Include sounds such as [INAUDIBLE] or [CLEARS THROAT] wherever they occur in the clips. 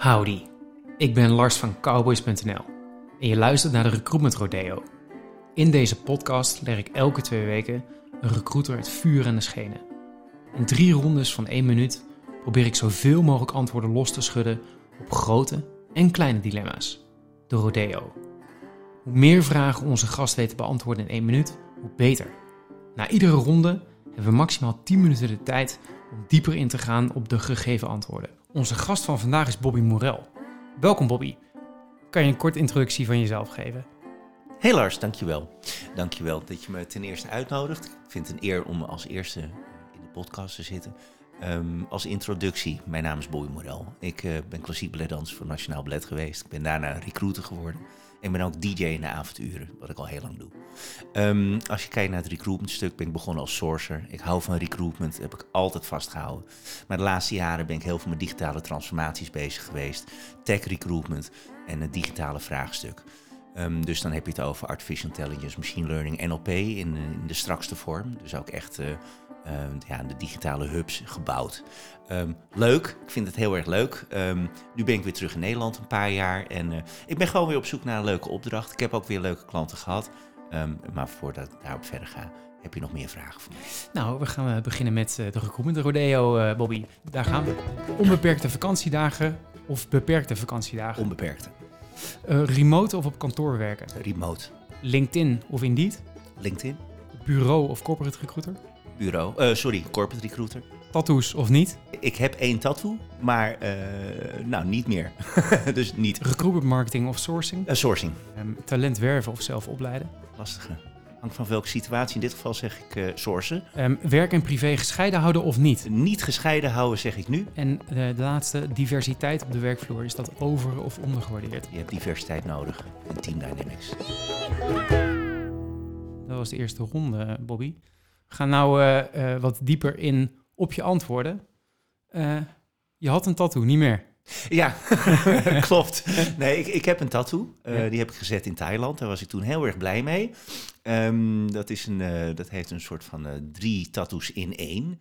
Howdy, ik ben Lars van Cowboys.nl en je luistert naar de Recruitment Rodeo. In deze podcast leg ik elke twee weken een recruiter het vuur en de schenen. In drie rondes van één minuut probeer ik zoveel mogelijk antwoorden los te schudden op grote en kleine dilemma's. De Rodeo. Hoe meer vragen onze gast weet te beantwoorden in één minuut, hoe beter. Na iedere ronde hebben we maximaal 10 minuten de tijd om dieper in te gaan op de gegeven antwoorden. Onze gast van vandaag is Bobby Morel. Welkom Bobby. Kan je een korte introductie van jezelf geven? Hey Lars, dankjewel. Dankjewel dat je me ten eerste uitnodigt. Ik vind het een eer om als eerste in de podcast te zitten. Ehm, als introductie, mijn naam is Bobby Morel. Ik uh, ben klassiek balletdanser voor Nationaal Ballet geweest. Ik ben daarna recruiter geworden. Ik ben ook DJ in de avonduren, wat ik al heel lang doe. Um, als je kijkt naar het recruitment stuk, ben ik begonnen als sourcer. Ik hou van recruitment, heb ik altijd vastgehouden. Maar de laatste jaren ben ik heel veel met digitale transformaties bezig geweest. Tech recruitment en het digitale vraagstuk. Um, dus dan heb je het over artificial intelligence, machine learning, NLP in, in de strakste vorm. Dus ook echt uh, ja, de digitale hubs gebouwd. Um, leuk, ik vind het heel erg leuk. Um, nu ben ik weer terug in Nederland een paar jaar en uh, ik ben gewoon weer op zoek naar een leuke opdracht. Ik heb ook weer leuke klanten gehad. Um, maar voordat ik daarop verder ga, heb je nog meer vragen voor mij? Nou, we gaan beginnen met de recruitment rodeo, uh, Bobby. Daar gaan we. Onbeperkte vakantiedagen of beperkte vakantiedagen? Onbeperkte. Uh, remote of op kantoor werken? Remote. LinkedIn of Indeed? LinkedIn. Bureau of corporate recruiter? Bureau. Uh, sorry, corporate recruiter. Tattoos of niet? Ik heb één tattoo, maar uh, nou niet meer. [LAUGHS] dus niet. Recruitment marketing of sourcing? Uh, sourcing. Um, talent werven of zelf opleiden? Lastige. Hangt van welke situatie. In dit geval zeg ik uh, sourcen. Um, werk en privé gescheiden houden of niet? Niet gescheiden houden zeg ik nu. En de laatste, diversiteit op de werkvloer. Is dat over- of ondergewaardeerd? Je hebt diversiteit nodig in Team Dynamics. Dat was de eerste ronde, Bobby. Gaan nou uh, uh, wat dieper in op je antwoorden. Uh, je had een tattoo, niet meer. Ja, [LAUGHS] [LAUGHS] klopt. Nee, ik, ik heb een tattoo. Ja. Die heb ik gezet in Thailand. Daar was ik toen heel erg blij mee. Um, dat, is een, dat heeft een soort van drie tattoos in één.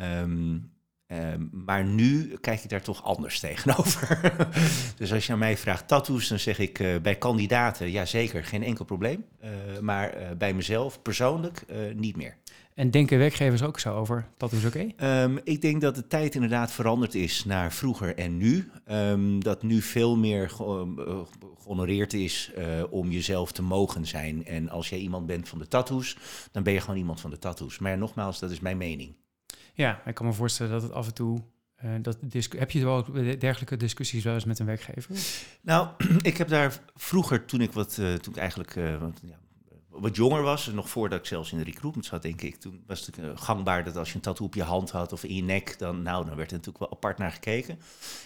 Um, Um, maar nu kijk ik daar toch anders [LAUGHS] tegenover. dus als je aan mij vraagt tattoos, dan zeg ik bij kandidaten, ja zeker, geen enkel probleem. Maar bij mezelf persoonlijk niet meer. En denken werkgevers ook zo over tattoos oké? Okay? Um, ik denk dat de tijd inderdaad veranderd is naar vroeger en nu. Um, dat nu veel meer ge gehonoreerd is om jezelf te mogen zijn. En als jij iemand bent van de tattoos, dan ben je gewoon iemand van de tattoos. Maar nogmaals, dat is mijn mening. Ja, ik kan me voorstellen dat het af en toe. Uh, dat heb je wel dergelijke discussies wel eens met een werkgever? Nou, [CLEARS THROAT] ik heb daar vroeger, toen ik wat, uh, toen ik eigenlijk uh, wat, ja, wat jonger was, nog voordat ik zelfs in de recruitment zat, denk ik, toen was het gangbaar dat als je een tattoo op je hand had of in je nek, dan, nou, dan werd er natuurlijk wel apart naar gekeken.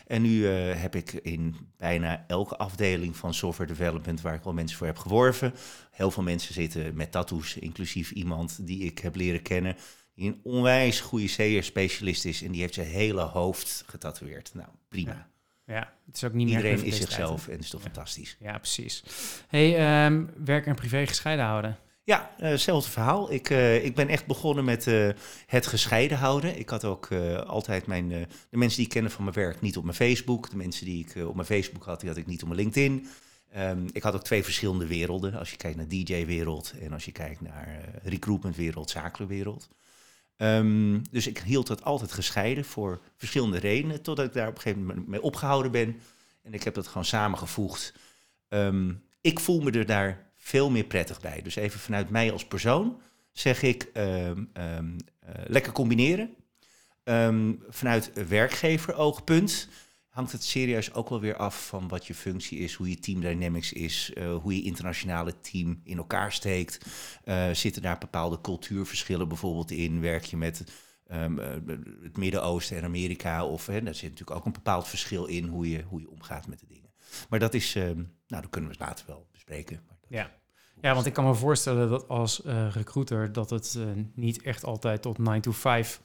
En nu heb ik in bijna elke afdeling van software development, waar ik wel mensen voor heb geworven, heel veel mensen zitten met tattoos, inclusief iemand die ik heb leren kennen die een onwijs goede CR-specialist is en die heeft zijn hele hoofd getatoeëerd. Nou, prima. Ja het is ook niet Iedereen meer is zichzelf en is toch ja. fantastisch. Ja, precies. Hey, um, werk en privé gescheiden houden. Ja, hetzelfde uh, verhaal. Ik, uh, ik ben echt begonnen met uh, het gescheiden houden. Ik had ook altijd mijn, de mensen die ik kende van mijn werk niet op mijn Facebook. De mensen die ik op mijn Facebook had, die had ik niet op mijn LinkedIn. Um, ik had ook twee verschillende werelden. Als je kijkt naar DJ-wereld en als je kijkt naar recruitment-wereld, zakelijke wereld. Um, dus ik hield dat altijd gescheiden voor verschillende redenen, totdat ik daar op een gegeven moment mee opgehouden ben. En ik heb dat gewoon samengevoegd. Um, ik voel me er daar veel meer prettig bij. Dus even vanuit mij als persoon zeg ik um, uh, lekker combineren. vanuit werkgever oogpunt hangt het serieus ook wel weer af van wat je functie is, hoe je team dynamics is, uh, hoe je internationale team in elkaar steekt. Uh, zitten daar bepaalde cultuurverschillen bijvoorbeeld in? Werk je met um, uh, het Midden-Oosten en Amerika? Of hè, daar zit natuurlijk ook een bepaald verschil in hoe je, hoe je omgaat met de dingen. Maar dat is, um, nou, dat kunnen we later wel bespreken. Maar dat ja. Ja, want ik kan me voorstellen dat als recruiter dat het niet echt altijd tot 9 to 5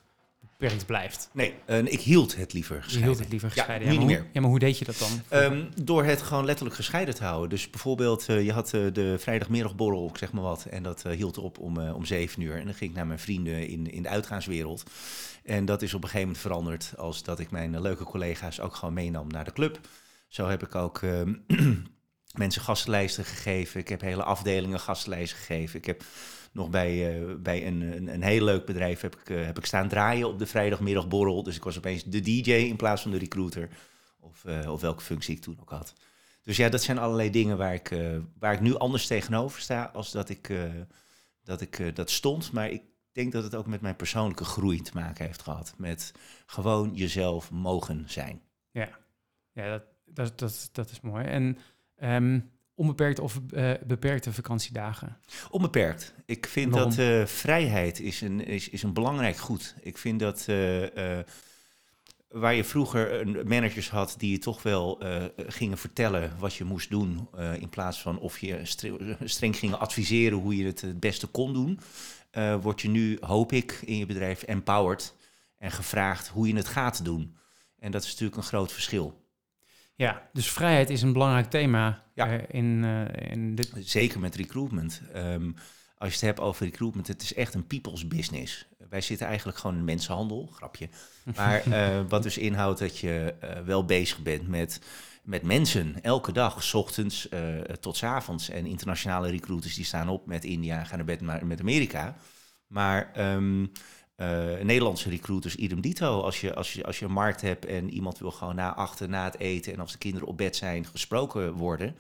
beperkt blijft. Nee, uh, ik hield het liever gescheiden. Je hield het liever gescheiden. Ja, ja, niet maar meer. Hoe, ja, maar hoe deed je dat dan? Um, door het gewoon letterlijk gescheiden te houden. Dus bijvoorbeeld, uh, je had uh, de vrijdagmiddagborrel, ik zeg maar wat, en dat hield op om, om zeven uur. En dan ging ik naar mijn vrienden in, in de uitgaanswereld. En dat is op een gegeven moment veranderd als dat ik mijn leuke collega's ook gewoon meenam naar de club. Zo heb ik ook ehm, [CLEARS THROAT] mensen gastlijsten gegeven. Ik heb hele afdelingen gastlijsten gegeven. Ik heb nog bij, uh, bij een, een, een, heel leuk bedrijf heb ik, uh, heb ik staan draaien op de vrijdagmiddagborrel. Dus ik was opeens de DJ in plaats van de recruiter. Of, uh, of welke functie ik toen ook had. Dus ja, dat zijn allerlei dingen waar ik, waar ik nu anders tegenover sta als dat ik, dat, ik dat stond. Maar ik denk dat het ook met mijn persoonlijke groei te maken heeft gehad. Met gewoon jezelf mogen zijn. Ja, ja dat, dat, dat, dat is mooi. En um, onbeperkte of uh, beperkte vakantiedagen? Onbeperkt. Ik vind dat uh, vrijheid is een, is, is een belangrijk goed. Ik vind dat uh, waar je vroeger managers had die je toch wel gingen vertellen wat je moest doen, in plaats van of je streng gingen adviseren hoe je het het beste kon doen, word je nu, hoop ik, in je bedrijf empowered en gevraagd hoe je het gaat doen. En dat is natuurlijk een groot verschil. Ja, dus vrijheid is een belangrijk thema ja. Uh, in, uh, in dit. Zeker met recruitment. Um, als je het hebt over recruitment, het is echt een people's business. Wij zitten eigenlijk gewoon in mensenhandel, grapje. Maar uh, [LAUGHS] wat dus inhoudt dat je wel bezig bent met, met mensen, elke dag, s ochtends tot s avonds. En internationale recruiters die staan op met India gaan naar bed met Amerika. Maar um, uh, Nederlandse recruiters idem dito. Als je, als, je, als je een markt hebt en iemand wil gewoon na achter, na het eten... en als de kinderen op bed zijn, gesproken worden...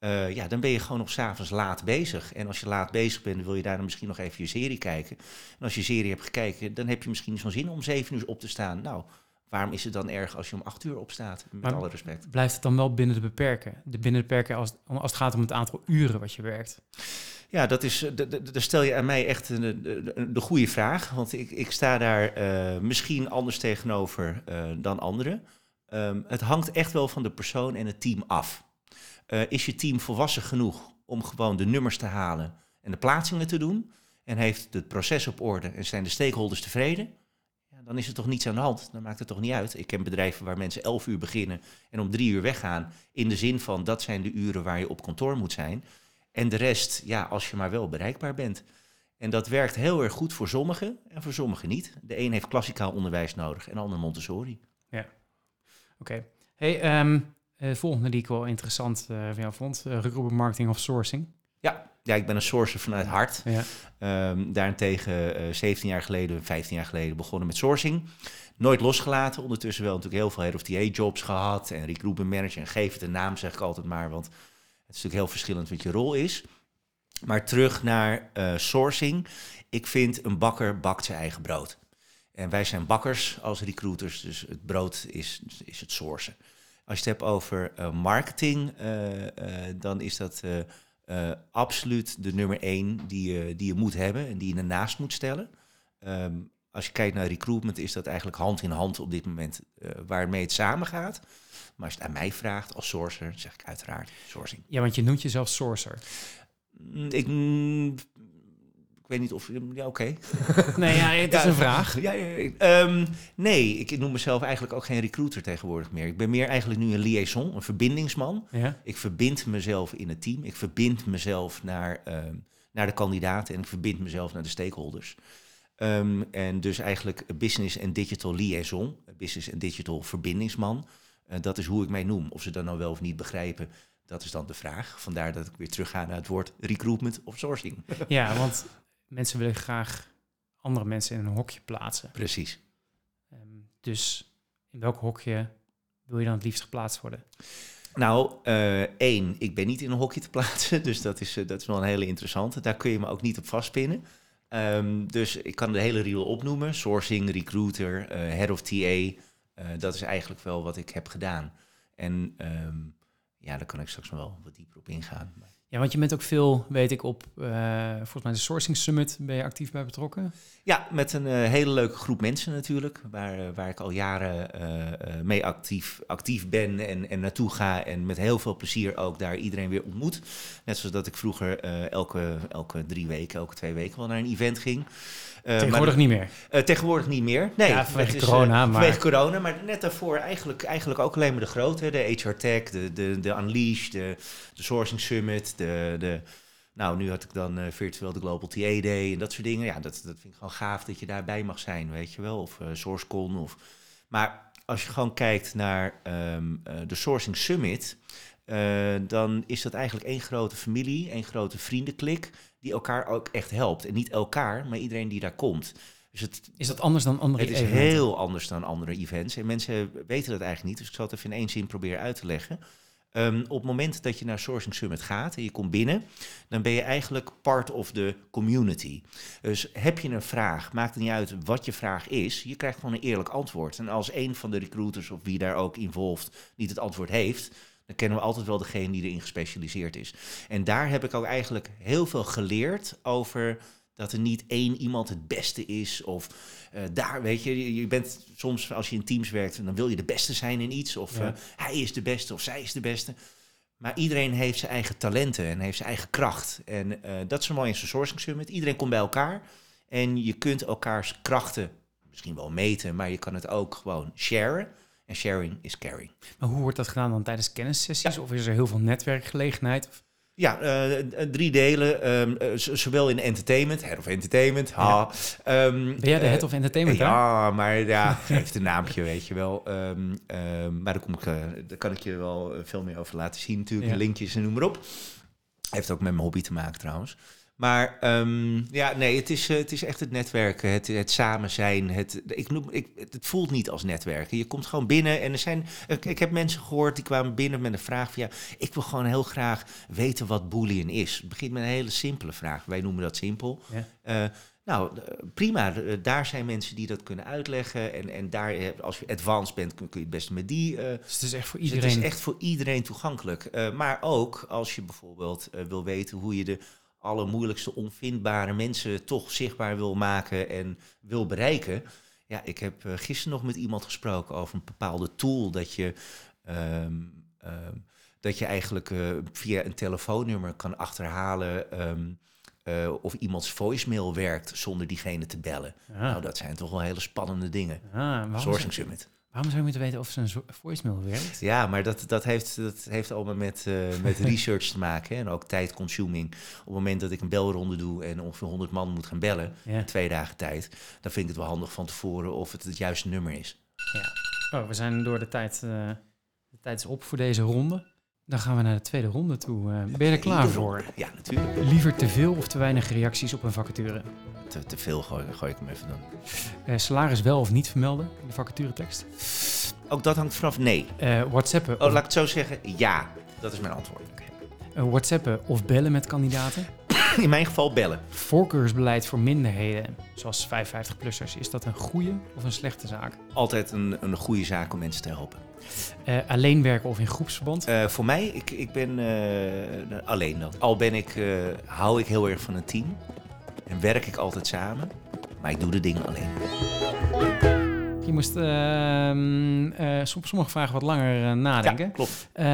Uh, ja, dan ben je gewoon nog s'avonds laat bezig. En als je laat bezig bent, wil je daar dan misschien nog even je serie kijken. En als je serie hebt gekeken, dan heb je misschien zo'n zin om zeven uur op te staan. Nou, waarom is het dan erg als je om acht uur opstaat? Met maar alle respect. Blijft het dan wel binnen de beperken? De binnen de beperken als, als het gaat om het aantal uren wat je werkt? Ja, dat is, eh, daar stel je aan mij echt de, de, de goede vraag. Want ik, ik sta daar uh, misschien anders tegenover uh, dan anderen. Um, het hangt echt wel van de persoon en het team af. Uh, is je team volwassen genoeg om gewoon de nummers te halen en de plaatsingen te doen? En heeft het proces op orde en zijn de stakeholders tevreden? Dan is er toch niets aan de hand. Dan maakt het toch niet uit. Ik ken bedrijven waar mensen elf uur beginnen en om drie uur weggaan. In de zin van dat zijn de uren waar je op kantoor moet zijn. En de rest, ja, als je maar wel bereikbaar bent. En dat werkt heel erg goed voor sommigen en voor sommigen niet. De een heeft klassikaal onderwijs nodig en de ander Montessori. Ja, oké. Hey, um, de volgende die ik wel interessant uh, van vond, uh, recruitment marketing of sourcing. Ja, ja, ik ben een sourcer vanuit hart. Ja. Um, daarentegen uh, 17 jaar geleden, 15 jaar geleden begonnen met sourcing. Nooit losgelaten. Ondertussen wel natuurlijk heel veel head of TA jobs gehad en recruitment manager. En geef het een naam, zeg ik altijd maar, want het is natuurlijk heel verschillend wat je rol is. Maar terug naar uh, sourcing. Ik vind een bakker bakt zijn eigen brood. En wij zijn bakkers als recruiters, dus het brood is, is het sourcen. Als je het hebt over uh, marketing, dan is dat absoluut de nummer één die je, die je moet hebben en die je ernaast moet stellen. Um, als je kijkt naar recruitment, is dat eigenlijk hand in hand op dit moment waarmee het samengaat. Maar als je het aan mij vraagt als sourcer, zeg ik uiteraard sourcing. Ja, want je noemt jezelf sourcer. Ik, mm, ik weet niet of... Ja, oké. [LAUGHS] nee, ja, het is een vraag. Ja, ja um, nee, ik noem mezelf eigenlijk ook geen recruiter tegenwoordig meer. Ik ben meer eigenlijk nu een liaison, een verbindingsman. Ja. Ik verbind mezelf in het team. Ik verbind mezelf naar, um, naar de kandidaten en ik verbind mezelf naar de stakeholders. Um, en dus eigenlijk business en digital liaison, business en digital verbindingsman. En dat is hoe ik mij noem. Of ze dat nou wel of niet begrijpen, dat is dan de vraag. Vandaar dat ik weer terug ga naar het woord recruitment of sourcing. Ja, want mensen willen graag andere mensen in een hokje plaatsen. Precies. Um, dus in welk hokje wil je dan het liefst geplaatst worden? Nou, uh, één, ik ben niet in een hokje te plaatsen, [LAUGHS] dus dat is, uh, dat is wel een hele interessante. Daar kun je me ook niet op vastpinnen. Um, dus ik kan de hele reel opnoemen. Sourcing, recruiter, uh, head of TA, dat is eigenlijk wel wat ik heb gedaan. En um, ja, daar kan ik straks nog wel wat dieper op ingaan. Ja, want je bent ook veel, weet ik, op uh, volgens mij de Sourcing Summit ben je actief bij betrokken. Ja, met een uh, hele leuke groep mensen natuurlijk, waar, waar ik al jaren mee actief, actief ben en, en naartoe ga. En met heel veel plezier ook daar iedereen weer ontmoet. Net zoals dat ik vroeger elke, elke drie weken, elke twee weken wel naar een event ging. Uh, tegenwoordig niet meer? Uh, tegenwoordig niet meer. Nee, ja, vanwege is, corona. Uh, maar... Vanwege corona, maar net daarvoor eigenlijk, eigenlijk ook alleen maar de grote. De HR Tech, de, de, de Unleash, de, de Sourcing Summit. De, de, nou, nu had ik dan virtueel de Global TA Day en dat soort dingen. Ja, dat, dat vind ik gewoon gaaf dat je daarbij mag zijn, weet je wel. Of SourceCon. Of, maar als je gewoon kijkt naar ehm, eh, de Sourcing Summit, eh, dan is dat eigenlijk één grote familie, één grote vriendenklik, die elkaar ook echt helpt. En niet elkaar, maar iedereen die daar komt. Dus het, Is dat anders dan andere het is heel anders dan andere events. En mensen weten dat eigenlijk niet, dus ik zal het even in één zin proberen uit te leggen. Ehm, op het moment dat je naar Sourcing Summit gaat en je komt binnen, dan ben je eigenlijk part of the community. Dus heb je een vraag, maakt het niet uit wat je vraag is, je krijgt gewoon een eerlijk antwoord. En als een van de recruiters of wie daar ook involved niet het antwoord heeft, dan kennen we altijd wel degene die erin gespecialiseerd is. En daar heb ik ook eigenlijk heel veel geleerd over dat er niet één iemand het beste is. Of eh, daar, weet je, je- bent soms als je in teams werkt, dan wil je de beste zijn in iets. Of Ja. eh, hij is de beste of zij is de beste. Maar iedereen heeft zijn eigen talenten en heeft zijn eigen kracht. En eh, dat is zo mooi in Sourcing Summit. Iedereen komt bij elkaar en je kunt elkaars krachten misschien wel meten, maar je kan het ook gewoon sharen. En sharing is caring. Maar hoe wordt dat gedaan dan tijdens kennissessies? Of is er heel veel netwerkgelegenheid? Of- Ja, eh, eh, drie delen. ehm, eh, zowel in entertainment, head of entertainment. Ha, ehm, Ben jij de head of entertainment daar? Ja, maar ja, [LAUGHS] geeft een naampje, weet je wel. Ehm, maar daar, kom ik, daar kan ik je wel veel meer over laten zien natuurlijk. Ja. Linkjes en noem maar op. Heeft ook met mijn hobby te maken trouwens. Maar ehm, ja, nee, het is, eh, het is echt het netwerken, het, het samen zijn. Het, ik noem, ik, het voelt niet als netwerken. Je komt gewoon binnen en er zijn... Ik, ik heb mensen gehoord die kwamen binnen met een vraag van... ja, ik wil gewoon heel graag weten wat Boolean is. Het begint met een hele simpele vraag. Wij noemen dat simpel. Ja. Eh, nou, eh, prima. Daar zijn mensen die dat kunnen uitleggen. En, en daar, als je advanced bent, kun, je het beste met die. Dus het is echt voor dus iedereen. Het is echt voor iedereen toegankelijk. Maar ook als je bijvoorbeeld wil weten hoe je de allermoeilijkste onvindbare mensen toch zichtbaar wil maken en wil bereiken. Ja, ik heb eh, gisteren nog met iemand gesproken over een bepaalde tool dat je. ehm, ehm, dat je eigenlijk eh, via een telefoonnummer kan achterhalen ehm, eh, of iemands voicemail werkt zonder diegene te bellen. Ah, Nou, dat zijn toch wel hele spannende dingen. ah, Sourcing zou, Summit. Waarom zou je moeten weten of zijn voicemail werkt? Ja, maar dat, dat, heeft, dat heeft allemaal met, eh, met [LAUGHS] research te maken. Hè, en ook tijdconsuming. Op het moment dat ik een belronde doe en ongeveer 100 man moet gaan bellen, Ja. in twee dagen tijd, dan vind ik het wel handig van tevoren of het het juiste nummer is. Oh, we zijn door de tijd. eh, de tijd is op voor deze ronde. Dan gaan we naar de tweede ronde toe. Eh, ben je er klaar voor? Ja, natuurlijk. Liever te veel of te weinig reacties op een vacature? Te, te veel gooi, gooi ik hem even dan. Eh, salaris wel of niet vermelden in de vacaturetekst? Ook dat hangt vanaf nee. Eh WhatsAppen, Oh, of, laat ik het zo zeggen. Ja, dat is mijn antwoord. WhatsAppen of bellen met kandidaten? [CLEARS THROAT] In mijn geval bellen. Voorkeursbeleid voor minderheden, zoals 55-plussers, is dat een goede of een slechte zaak? Altijd een, een goede zaak om mensen te helpen. Eh, alleen werken of in groepsverband? Eh, voor mij, ik, ik ben eh, alleen dan. Al ben ik, hou ik heel erg van een team. En werk ik altijd samen. Maar ik doe de dingen alleen. Je moest som- sommige vragen wat langer eh, nadenken. Ja, klopt. Eh,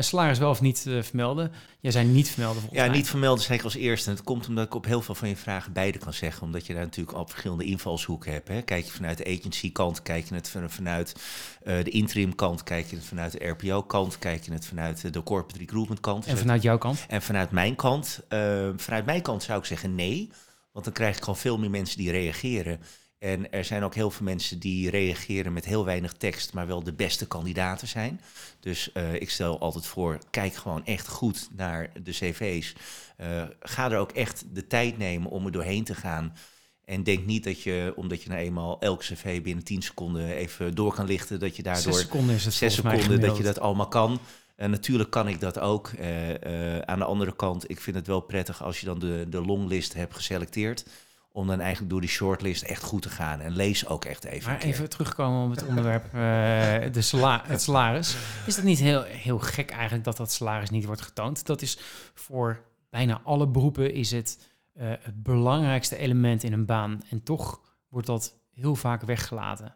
salaris wel of niet vermelden? Jij zei niet vermelden Ja, mij. niet vermelden zeker als eerste. En het komt omdat ik op heel veel van je vragen beide kan zeggen. Omdat je daar natuurlijk al verschillende invalshoeken hebt. Hè. Kijk je vanuit de agency kant, kijk je het van- vanuit de interim kant, kijk je het vanuit de RPO kant, kijk je het vanuit de corporate recruitment kant. En vanuit jouw kant? En vanuit mijn kant, vanuit mijn kant zou ik zeggen nee. Want dan krijg ik gewoon veel meer mensen die reageren. En er zijn ook heel veel mensen die reageren met heel weinig tekst, maar wel de beste kandidaten zijn. Dus eh, ik stel altijd voor, kijk gewoon echt goed naar de cv's. Eh, ga er ook echt de tijd nemen om er doorheen te gaan. En denk niet dat je, omdat je nou eenmaal elk cv binnen 10 seconden even door kan lichten, dat je daardoor Zes seconden is het seconden dat je dat allemaal kan. En natuurlijk kan ik dat ook. Eh, eh, aan de andere kant, ik vind het wel prettig als je dan de, de longlist hebt geselecteerd. Om dan eigenlijk door die shortlist echt goed te gaan. En lees ook echt even. Maar even terugkomen op het onderwerp, eh, de sala het salaris. Is dat niet heel, heel gek eigenlijk dat dat salaris niet wordt getoond? Dat is voor bijna alle beroepen is het eh, het belangrijkste element in een baan. En toch wordt dat heel vaak weggelaten.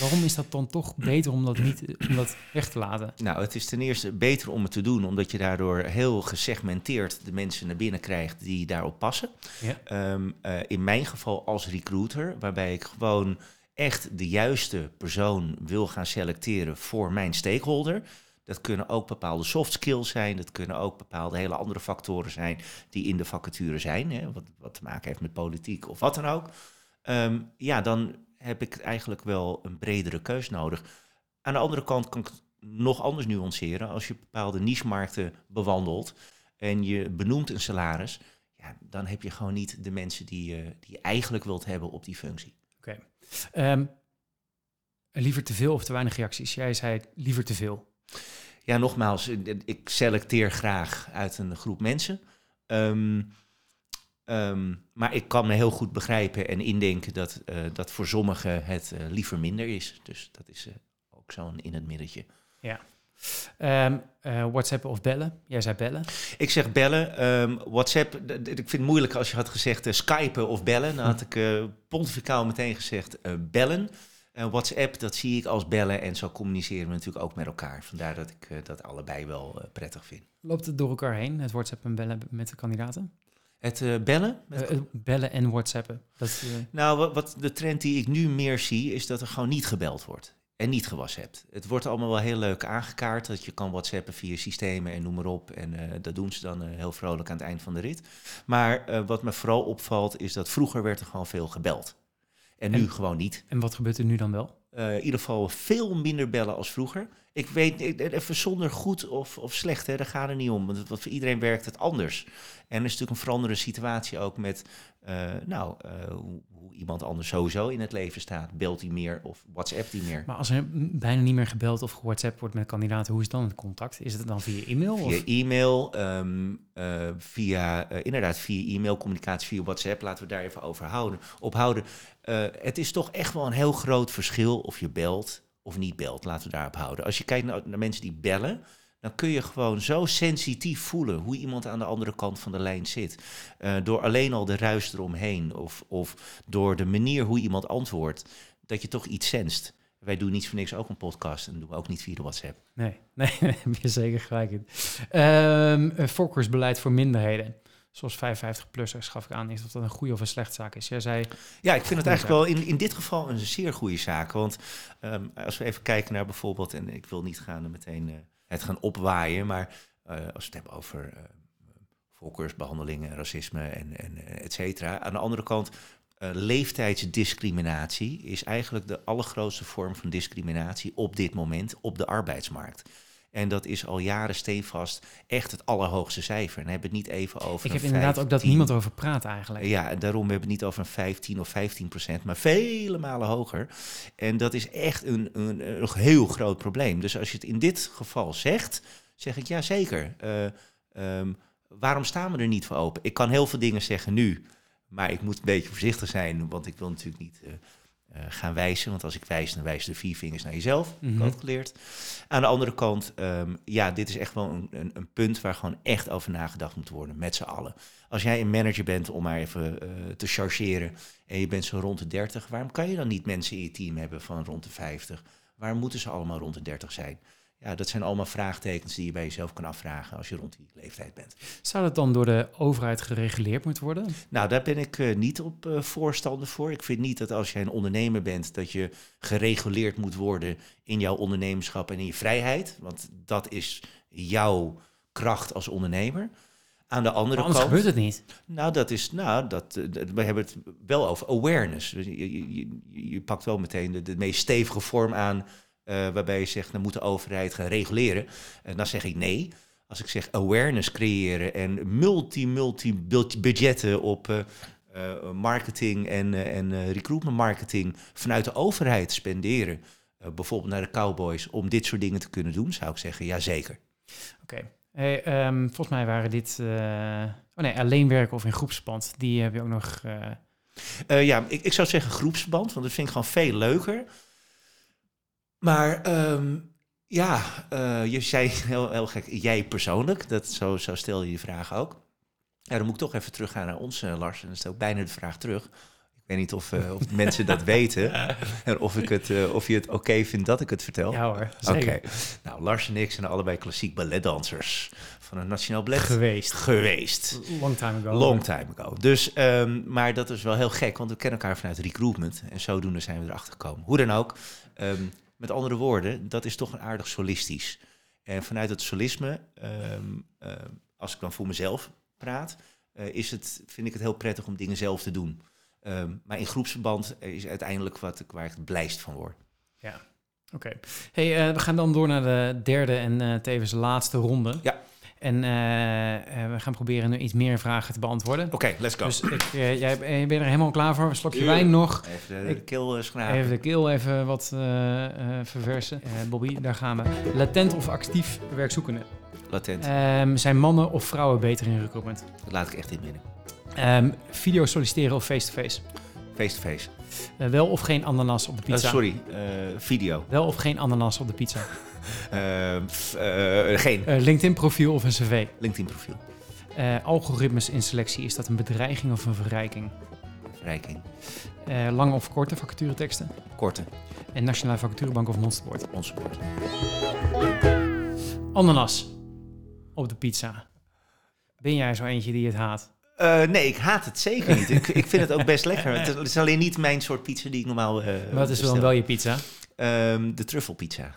Waarom is dat dan toch beter om dat niet om dat weg te laten? Nou, het is ten eerste beter om het te doen, omdat je daardoor heel gesegmenteerd de mensen naar binnen krijgt die daarop passen. Ja. Ehm, eh, in mijn geval als recruiter, waarbij ik gewoon echt de juiste persoon wil gaan selecteren voor mijn stakeholder. Dat kunnen ook bepaalde soft skills zijn, dat kunnen ook bepaalde hele andere factoren zijn die in de vacature zijn, hè, wat, wat te maken heeft met politiek of wat dan ook. Ehm, ja, dan heb ik eigenlijk wel een bredere keus nodig. Aan de andere kant kan ik het nog anders nuanceren. Als je bepaalde niche-markten bewandelt en je benoemt een salaris, ja, dan heb je gewoon niet de mensen die, je die je eigenlijk wilt hebben op die functie. Oké. Ehm, liever te veel of te weinig reacties? Jij zei liever te veel. Ja, nogmaals, ik selecteer graag uit een groep mensen. Ehm, ehm, maar ik kan me heel goed begrijpen en indenken dat, uh, dat voor sommigen het uh, liever minder is. Dus dat is uh, ook zo'n in het middentje. Ja. Um, WhatsApp of bellen? Jij zei bellen. Ik zeg bellen. WhatsApp, ik vind het moeilijk als je had gezegd skypen of bellen. Dan had ik pontificaal meteen gezegd bellen. WhatsApp, dat zie ik als bellen en zo communiceren we natuurlijk ook met elkaar. Vandaar dat ik dat allebei wel prettig vind. Loopt het door elkaar heen, het WhatsApp en bellen met de kandidaten? Het uh, bellen? bellen en WhatsAppen. Dat, nou, wat, wat, de trend die ik nu meer zie, is dat er gewoon niet gebeld wordt. En niet gewhatsappt. Het wordt allemaal wel heel leuk aangekaart. Dat je kan whatsappen via systemen en noem maar op. En dat doen ze dan heel vrolijk aan het eind van de rit. Maar wat me vooral opvalt, is dat vroeger werd er gewoon veel gebeld. En, en nu gewoon niet. En wat gebeurt er nu dan wel? In ieder geval veel minder bellen als vroeger. Ik weet even zonder goed of, of slecht, hè, daar gaat het niet om. Want voor iedereen werkt het anders. En er is natuurlijk een veranderende situatie ook met uh, nou, uh, hoe, iemand anders sowieso in het leven staat. Belt hij meer of WhatsApp hij meer? Maar als er bijna niet meer gebeld of WhatsApp wordt met kandidaten, hoe is dan het contact? Is het dan via e-mail? Via e-mail, um, uh, via inderdaad via e-mail, communicatie via WhatsApp. Laten we daar even over houden, ophouden. het is toch echt wel een heel groot verschil of je belt of niet belt. Laten we daarop houden. Als je kijkt naar, mensen die bellen, dan kun je gewoon zo sensitief voelen hoe iemand aan de andere kant van de lijn zit. Uh, door alleen al de ruis eromheen of, of door de manier hoe iemand antwoordt, dat je toch iets senst. Wij doen niets voor niks ook een podcast en doen we ook niet via de WhatsApp. Nee, [LAUGHS] nee, heb zeker gelijk in. Um, voor minderheden zoals 55-plussers gaf ik aan, is dat dat een goede of een slechte zaak is. Jij zei... Ja, ik vind het eigenlijk wel in, in dit geval een zeer goede zaak. Want um, als we even kijken naar bijvoorbeeld, en ik wil niet gaan meteen uh, het gaan opwaaien, maar uh, als we het hebben over uh, voorkeursbehandelingen, racisme en, en et cetera. Aan de andere kant, leeftijdsdiscriminatie is eigenlijk de allergrootste vorm van discriminatie op dit moment op de arbeidsmarkt. En dat is al jaren steenvast echt het allerhoogste cijfer. En we hebben het niet even over. Ik heb inderdaad ook dat niemand over praat eigenlijk. Ja, daarom hebben we het niet over een 15 of 15 procent, maar vele malen hoger. En dat is echt een, een, een heel groot probleem. Dus als je het in dit geval zegt, zeg ik ja zeker. Uh, um, waarom staan we er niet voor open? Ik kan heel veel dingen zeggen nu, maar ik moet een beetje voorzichtig zijn, want ik wil natuurlijk niet. Uh, uh, gaan wijzen. Want als ik wijs, dan wijs de vier vingers naar jezelf. Mm -hmm. geleerd. Aan de andere kant, um, ja, dit is echt wel een, een, een, punt waar gewoon echt over nagedacht moet worden. Met z'n allen. Als jij een manager bent, om maar even uh, te chargeren. En je bent zo rond de 30. Waarom kan je dan niet mensen in je team hebben van rond de 50? Waarom moeten ze allemaal rond de 30 zijn? Ja, dat zijn allemaal vraagtekens die je bij jezelf kan afvragen als je rond die leeftijd bent. Zou dat dan door de overheid gereguleerd moeten worden? Nou, daar ben ik uh, niet op uh, voorstander voor. Ik vind niet dat als jij een ondernemer bent, dat je gereguleerd moet worden in jouw ondernemerschap en in je vrijheid. Want dat is jouw kracht als ondernemer. Aan de andere kant. gebeurt het niet. Nou, dat is. Nou, dat, uh, we hebben het wel over awareness. Je, je, je, je pakt wel meteen de, de meest stevige vorm aan waarbij je zegt, dan moet de overheid gaan reguleren. En dan zeg ik nee. Als ik zeg awareness creëren en multi-multi-budgetten op uh, uh, marketing en, en recruitment marketing vanuit de overheid spenderen, bijvoorbeeld naar de cowboys, om dit soort dingen te kunnen doen, zou ik zeggen, ja zeker. Oké. Okay. Hey, um, volgens mij waren dit, oh nee, alleen werken of in groepsverband, die heb je ook nog... ja, ik, ik zou zeggen groepsverband, want dat vind ik gewoon veel leuker. Maar um, ja, uh, je zei [LAUGHS] heel, heel gek, jij persoonlijk, dat, zo, zo stel je je vraag ook. Ja, dan moet ik toch even teruggaan naar ons, uh, Lars. En dan stel ik bijna de vraag terug. Ik weet niet of, uh, of mensen dat [LAUGHS] weten. En of, ik het, of je het oké okay vindt dat ik het vertel. Ja hoor, Oké. Okay. Nou, Lars en ik zijn allebei klassiek balletdansers van het Nationaal Ballet. Geweest. Geweest. Long time ago. Long time ago. Dus, um, maar dat is wel heel gek, want we kennen elkaar vanuit recruitment. En zodoende zijn we erachter gekomen. Hoe dan ook. Um, met andere woorden, dat is toch een aardig solistisch. En vanuit het solisme, um, uh, als ik dan voor mezelf praat, uh, is het, vind ik het heel prettig om dingen zelf te doen. Ehm, maar in groepsverband is uiteindelijk wat ik waar ik het blijst van word. Ja, oké. Hey, uh, we gaan dan door naar de derde en uh, tevens laatste ronde. Ja. En uh, we gaan proberen nu iets meer vragen te beantwoorden. Oké, okay, let's go. Dus ik, jij ben er helemaal klaar voor. Een slokje wijn nog. Even de, de keel schrapen. Even de keel even wat verversen. Bobby, daar gaan we. Latent of actief werkzoekende? Latent. Um, zijn mannen of vrouwen beter in recruitment? Dat laat ik echt in midden. Um, video solliciteren of face-to-face? Face-to-face. Uh, wel of geen ananas op de pizza? Uh, sorry, uh, video. Wel of geen ananas op de pizza? [LAUGHS] Geen. LinkedIn profiel of een cv? LinkedIn profiel. algoritmes in selectie, is dat een bedreiging of een verrijking? Verrijking. lange of korte vacatureteksten? Korte. En Nationale Vacaturebank of Monsterboard? Monsterboard. Ananas op de pizza. Ben jij zo eentje die het haat? Uh, nee, ik haat het zeker niet. ik, ik vind het ook best lekker. [LAUGHS] Het is alleen niet mijn soort pizza die ik normaal. Uh, Wat is dan wel je pizza? Um, de truffelpizza.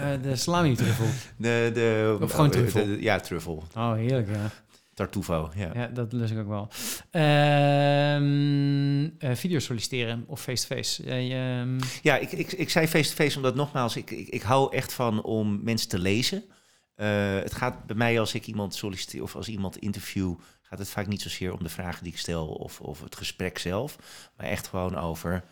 Uh, de salami truffel. [LAUGHS] De, de, of gewoon truffel? De, ja, truffel. Oh, heerlijk, ja. Tartufo, ja. Ja, dat lust ik ook wel. Uh, video solliciteren of face-to-face? -face. Um... Ja, ik, ik, ik zei face-to-face -face omdat nogmaals, ik, ik, ik hou echt van om mensen te lezen. Uh, het gaat bij mij als ik iemand solliciteer of als iemand interview, gaat het vaak niet zozeer om de vragen die ik stel of, of het gesprek zelf, maar echt gewoon over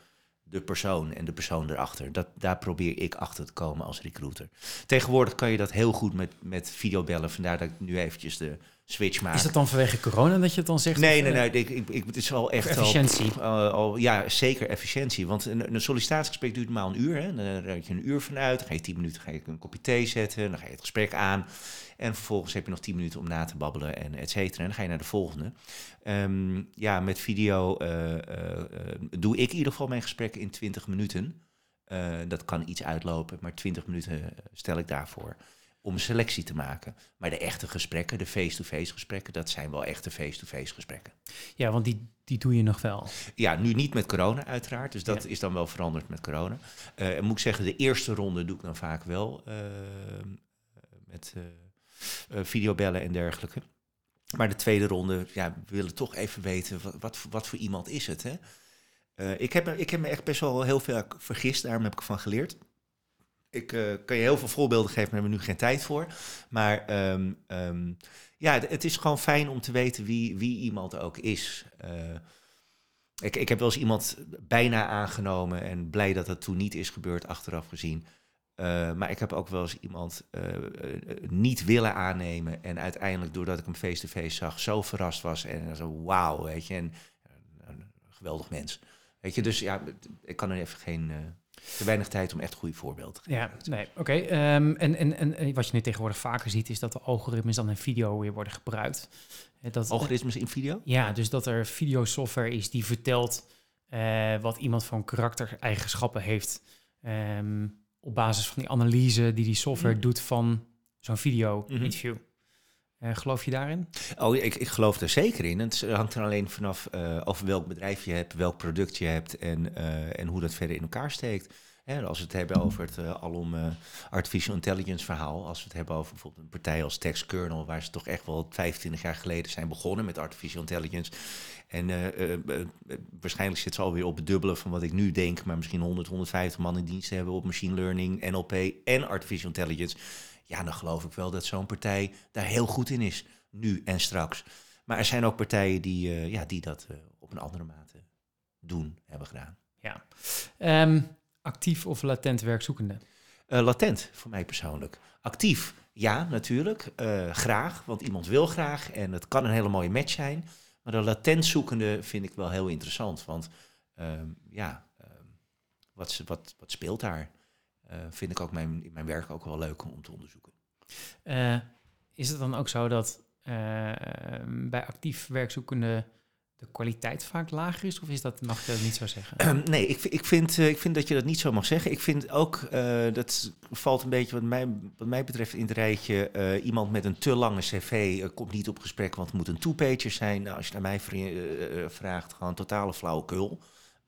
de persoon en de persoon erachter. Dat, daar probeer ik achter te komen als recruiter. Tegenwoordig kan je dat heel goed met, met videobellen, vandaar dat ik nu eventjes de switch maak. Is dat dan vanwege corona dat je het dan zegt? Nee, nee, nee. Ik, ik, ik, het is wel echt efficiëntie. Al, uh, al, ja, zeker efficiëntie. Want een, een sollicitatiegesprek duurt maar een uur. Hè. Dan raak je een uur vanuit. Dan ga je tien minuten ga je een kopje thee zetten. Dan ga je het gesprek aan. En vervolgens heb je nog tien minuten om na te babbelen en et cetera. En dan ga je naar de volgende. Um, ja, met video uh, uh, doe ik in ieder geval mijn gesprekken in 20 minuten. dat kan iets uitlopen, maar 20 minuten stel ik daarvoor om een selectie te maken. Maar de echte gesprekken, de face-to-face gesprekken, dat zijn wel echte face-to-face gesprekken. Ja, want die, die doe je nog wel. Ja, nu niet met corona uiteraard. Dus dat ja. is dan wel veranderd met corona. Uh, en moet ik zeggen, de eerste ronde doe ik dan vaak wel uh, met uh, videobellen en dergelijke. Maar de tweede ronde, ja, we willen toch even weten, wat, wat, wat voor iemand is het, hè? ik, heb, ik heb me echt best wel heel veel vergist, daarom heb ik ervan geleerd. Ik uh, kan je heel veel voorbeelden geven, maar hebben we nu geen tijd voor. Maar um, um, ja, het is gewoon fijn om te weten wie, wie iemand ook is. Uh, ik, ik heb wel eens iemand bijna aangenomen en blij dat dat toen niet is gebeurd, achteraf gezien. Uh, maar ik heb ook wel eens iemand niet willen aannemen. En uiteindelijk, doordat ik hem face-to-face -face zag, zo verrast was. En zo, wauw, weet je. En een geweldig mens. Weet je, dus ja, ik kan er even geen te weinig tijd om echt goede voorbeelden te geven. Ja, nee, oké. Okay. Um, en, en, en wat je nu tegenwoordig vaker ziet, is dat de algoritmes dan in video weer worden gebruikt. Dat, algoritmes in video? Ja, dus dat er videosoftware is die vertelt uh, wat iemand van karaktereigenschappen heeft. Um, op basis van die analyse die die software mm. doet van zo'n video-interview. Mm -hmm. Uh, geloof je daarin? Oh, ik, ik geloof er zeker in. Het hangt er alleen vanaf uh, over welk bedrijf je hebt, welk product je hebt en, uh, en hoe dat verder in elkaar steekt. Als we het hebben over het alom artificial intelligence verhaal, als we het hebben over bijvoorbeeld een partij als TextKernel, waar ze toch echt wel 25 jaar geleden zijn begonnen met artificial intelligence. En waarschijnlijk zit ze alweer op het dubbele van wat ik nu denk, maar misschien 100, 150 man in dienst hebben op machine learning, NLP en artificial intelligence. Ja, dan geloof ik wel dat zo'n partij daar heel goed in is, nu en straks. Maar er zijn ook partijen die, uh, ja, die dat uh, op een andere mate doen, hebben gedaan. Ja. Um, actief of latent werkzoekende? Uh, latent, voor mij persoonlijk. Actief, ja, natuurlijk. graag, want iemand wil graag en het kan een hele mooie match zijn. Maar de latent zoekende vind ik wel heel interessant. Want um, ja, um, wat, wat, wat speelt daar? Uh, vind ik ook mijn, in mijn werk ook wel leuk om te onderzoeken. Uh, is het dan ook zo dat uh, bij actief werkzoekende de kwaliteit vaak lager is? Of is dat, mag je dat niet zo zeggen? [CLEARS THROAT] Nee, ik, ik, vind, ik vind dat je dat niet zo mag zeggen. Ik vind ook, dat valt een beetje wat mij, wat mij betreft in het rijtje... iemand met een te lange cv komt niet op gesprek, want het moet een two-pager zijn. Nou, als je naar mij vraagt, gewoon totale flauwekul.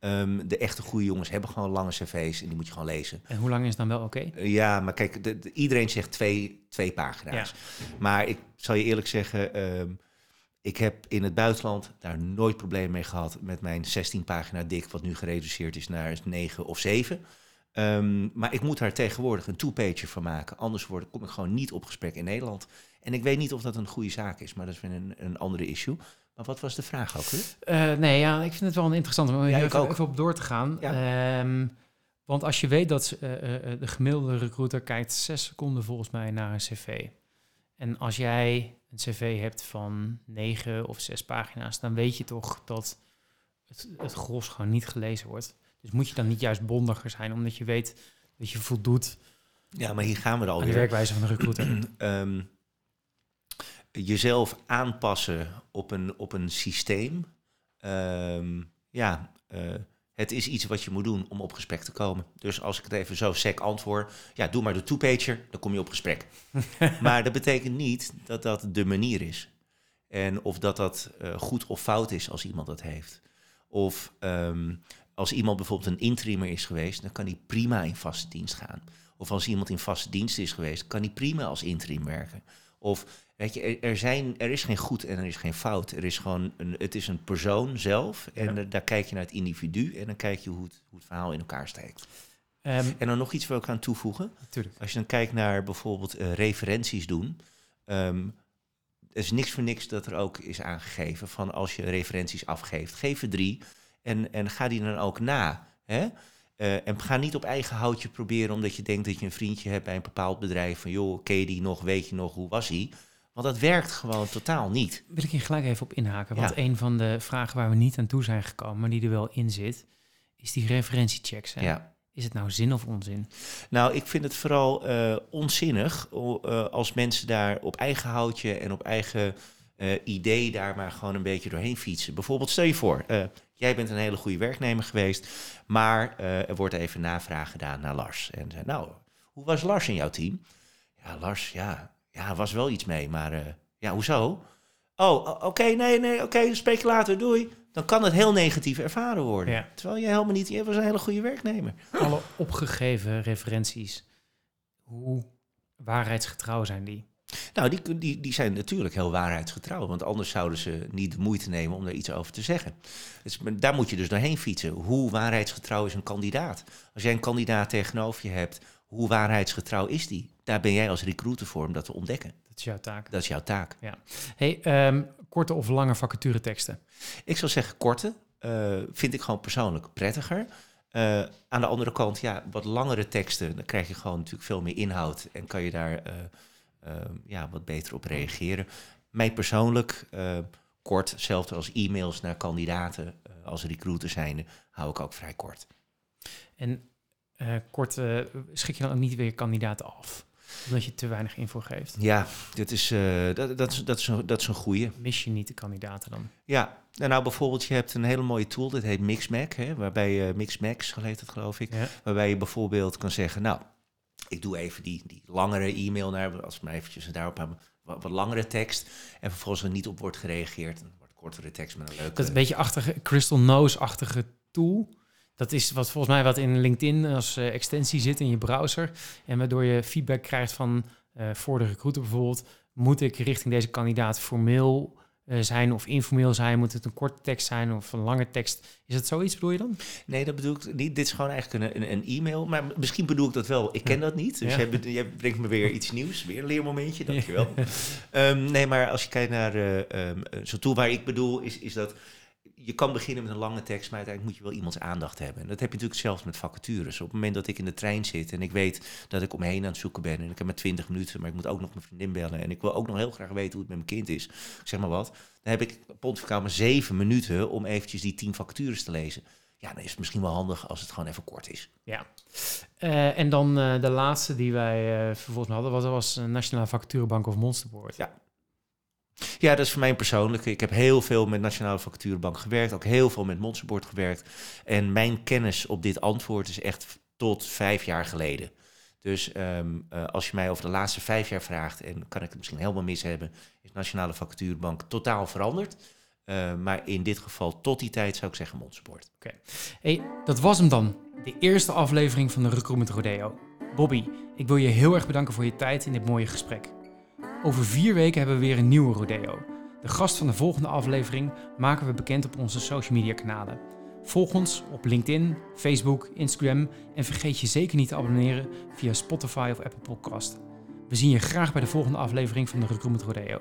Um, de echte goede jongens hebben gewoon lange cv's en die moet je gewoon lezen. En hoe lang is het dan wel oké? Okay? Uh, ja, maar kijk, de, de, iedereen zegt twee, twee pagina's. Ja. Maar ik zal je eerlijk zeggen, um, Ik heb in het buitenland daar nooit problemen mee gehad met mijn 16 pagina dik, wat nu gereduceerd is naar 9 of 7. Ehm, maar ik moet daar tegenwoordig een two-pager van maken. Anders word, kom ik gewoon niet op gesprek in Nederland. En ik weet niet of dat een goede zaak is, maar dat is weer een, een andere issue. Maar wat was de vraag ook? Uh, nee, ja, ik vind het wel een interessante om ja, even, even, op door te gaan. Ja. Um, want als je weet dat uh, uh, de gemiddelde recruiter kijkt zes seconden volgens mij naar een cv. En als jij een cv hebt van negen of zes pagina's, dan weet je toch dat het, het gros gewoon niet gelezen wordt. Dus moet je dan niet juist bondiger zijn, omdat je weet dat je voldoet. Ja, maar hier gaan we al aan de werkwijze van de recruiter. um, [CLEARS THROAT] jezelf aanpassen op een, op een systeem. Um, ja, uh, het is iets wat je moet doen om op gesprek te komen. Dus als ik het even zo sec antwoord, ja, doe maar de two-pager, dan kom je op gesprek. [LAUGHS] maar dat betekent niet dat dat de manier is. En of dat dat uh, goed of fout is als iemand dat heeft. Of um, als iemand bijvoorbeeld een interimer is geweest, dan kan hij prima in vaste dienst gaan. Of als iemand in vaste dienst is geweest, kan hij prima als interim werken. Of weet je, er, zijn, er is geen goed en er is geen fout. Er is gewoon een, het is een persoon zelf. En daar kijk je naar het individu en dan kijk je hoe het, hoe het verhaal in elkaar steekt. Ehm, en dan nog iets wil ik aan toevoegen. Natuurlijk. Als je dan kijkt naar bijvoorbeeld uh, referenties doen. Um, er is niks voor niks dat er ook is aangegeven van als je referenties afgeeft, geef er drie en, en ga die dan ook na. Hè? Uh, en ga niet op eigen houtje proberen omdat je denkt dat je een vriendje hebt bij een bepaald bedrijf. Van joh, ken je die nog, weet je nog, hoe was hij? Want dat werkt gewoon totaal niet. Wil ik hier gelijk even op inhaken. Want een van de vragen waar we niet aan toe zijn gekomen, maar die er wel in zit, is die referentiechecks. Hè? Ja. Is het nou zin of onzin? Nou, ik vind het vooral uh, onzinnig uh, als mensen daar op eigen houtje en op eigen uh, idee daar maar gewoon een beetje doorheen fietsen. Bijvoorbeeld, stel je voor, jij bent een hele goede werknemer geweest, maar er wordt even navraag gedaan naar Lars. En zei, nou, hoe was Lars in jouw team? Ja, Lars, ja, ja, was wel iets mee, maar uh, ja, hoezo? Oh, oké, nee, nee, oké, okay, spreek je later, doei. Dan kan het heel negatief ervaren worden. Ja. Terwijl je helemaal niet, je was een hele goede werknemer. Alle opgegeven referenties, hoe waarheidsgetrouw zijn die? Nou, die, die, die zijn natuurlijk heel waarheidsgetrouw, want anders zouden ze niet de moeite nemen om daar iets over te zeggen. Dus, daar moet je dus doorheen fietsen. Hoe waarheidsgetrouw is een kandidaat? Als jij een kandidaat tegenover je hebt, hoe waarheidsgetrouw is die? Daar ben jij als recruiter voor om dat te ontdekken. Dat is jouw taak. Dat is jouw taak. Ja. Hey, um, korte of lange vacatureteksten? Ik zou zeggen korte. Uh, vind ik gewoon persoonlijk prettiger. Uh, aan de andere kant, ja, wat langere teksten, dan krijg je gewoon natuurlijk veel meer inhoud en kan je daar uh, ja, wat beter op reageren. Mij persoonlijk, kort, hetzelfde als e-mails naar kandidaten als recruiter zijnde, hou ik ook vrij kort. En uh, kort, uh, schik je dan ook niet weer kandidaten af? Omdat je te weinig info geeft. Ja, dit is, uh, dat, dat, is, dat, is een, dat is een goeie. Mis je niet de kandidaten dan? Ja, nou, nou bijvoorbeeld je hebt een hele mooie tool, dat heet Mixmac, hè, waarbij je Mixmax heet het geloof ik, ja. waarbij je bijvoorbeeld kan zeggen, nou, ik doe even die, die langere e-mail naar, als we maar eventjes daarop hebben, wat, wat langere tekst, en vervolgens er niet op wordt gereageerd, dan wordt kortere tekst met een leuke... Dat is een beetje achtige, Crystal Nose-achtige tool. Dat is wat volgens mij wat in LinkedIn als uh, extensie zit in je browser. En waardoor je feedback krijgt van uh, voor de recruiter bijvoorbeeld. Moet ik richting deze kandidaat formeel uh, zijn of informeel zijn? Moet het een korte tekst zijn of een lange tekst? Is dat zoiets bedoel je dan? Nee, dat bedoel ik niet. Dit is gewoon eigenlijk een, een, een e-mail. Maar misschien bedoel ik dat wel. Ik ken dat niet. Dus ja. jij, jij, brengt me weer iets nieuws. Weer een leermomentje, dankjewel. Ja. [LAUGHS] um, nee, maar als je kijkt naar um, zo'n tool waar ik bedoel, is, is dat je kan beginnen met een lange tekst, maar uiteindelijk moet je wel iemands aandacht hebben. En dat heb je natuurlijk zelfs met vacatures. Op het moment dat ik in de trein zit en ik weet dat ik omheen aan het zoeken ben en ik heb maar 20 minuten, maar ik moet ook nog mijn vriendin bellen en ik wil ook nog heel graag weten hoe het met mijn kind is, zeg maar wat, dan heb ik pontificaal maar 7 minuten om eventjes die 10 vacatures te lezen. Ja, dan is het misschien wel handig als het gewoon even kort is. Ja. Uh, en dan uh, de laatste die wij uh, vervolgens hadden, was, was Nationale Vacaturebank of Monsterboard. Ja, ja, dat is voor mij persoonlijk. Ik heb heel veel met Nationale Vacaturebank gewerkt, ook heel veel met Monsterboard gewerkt. En mijn kennis op dit antwoord is echt tot vijf jaar geleden. Dus um, uh, als je mij over de laatste vijf jaar vraagt, en kan ik het misschien helemaal mis hebben, is Nationale Vacaturebank totaal veranderd. Uh, maar in dit geval, tot die tijd zou ik zeggen Monsterboard. Oké. Hey, dat was hem dan. De eerste aflevering van de Recruitment Rodeo. Bobby, ik wil je heel erg bedanken voor je tijd in dit mooie gesprek. Over vier weken hebben we weer een nieuwe rodeo. De gast van de volgende aflevering maken we bekend op onze social media kanalen. Volg ons op LinkedIn, Facebook, Instagram en vergeet je zeker niet te abonneren via Spotify of Apple Podcast. We zien je graag bij de volgende aflevering van de Recruitment Rodeo.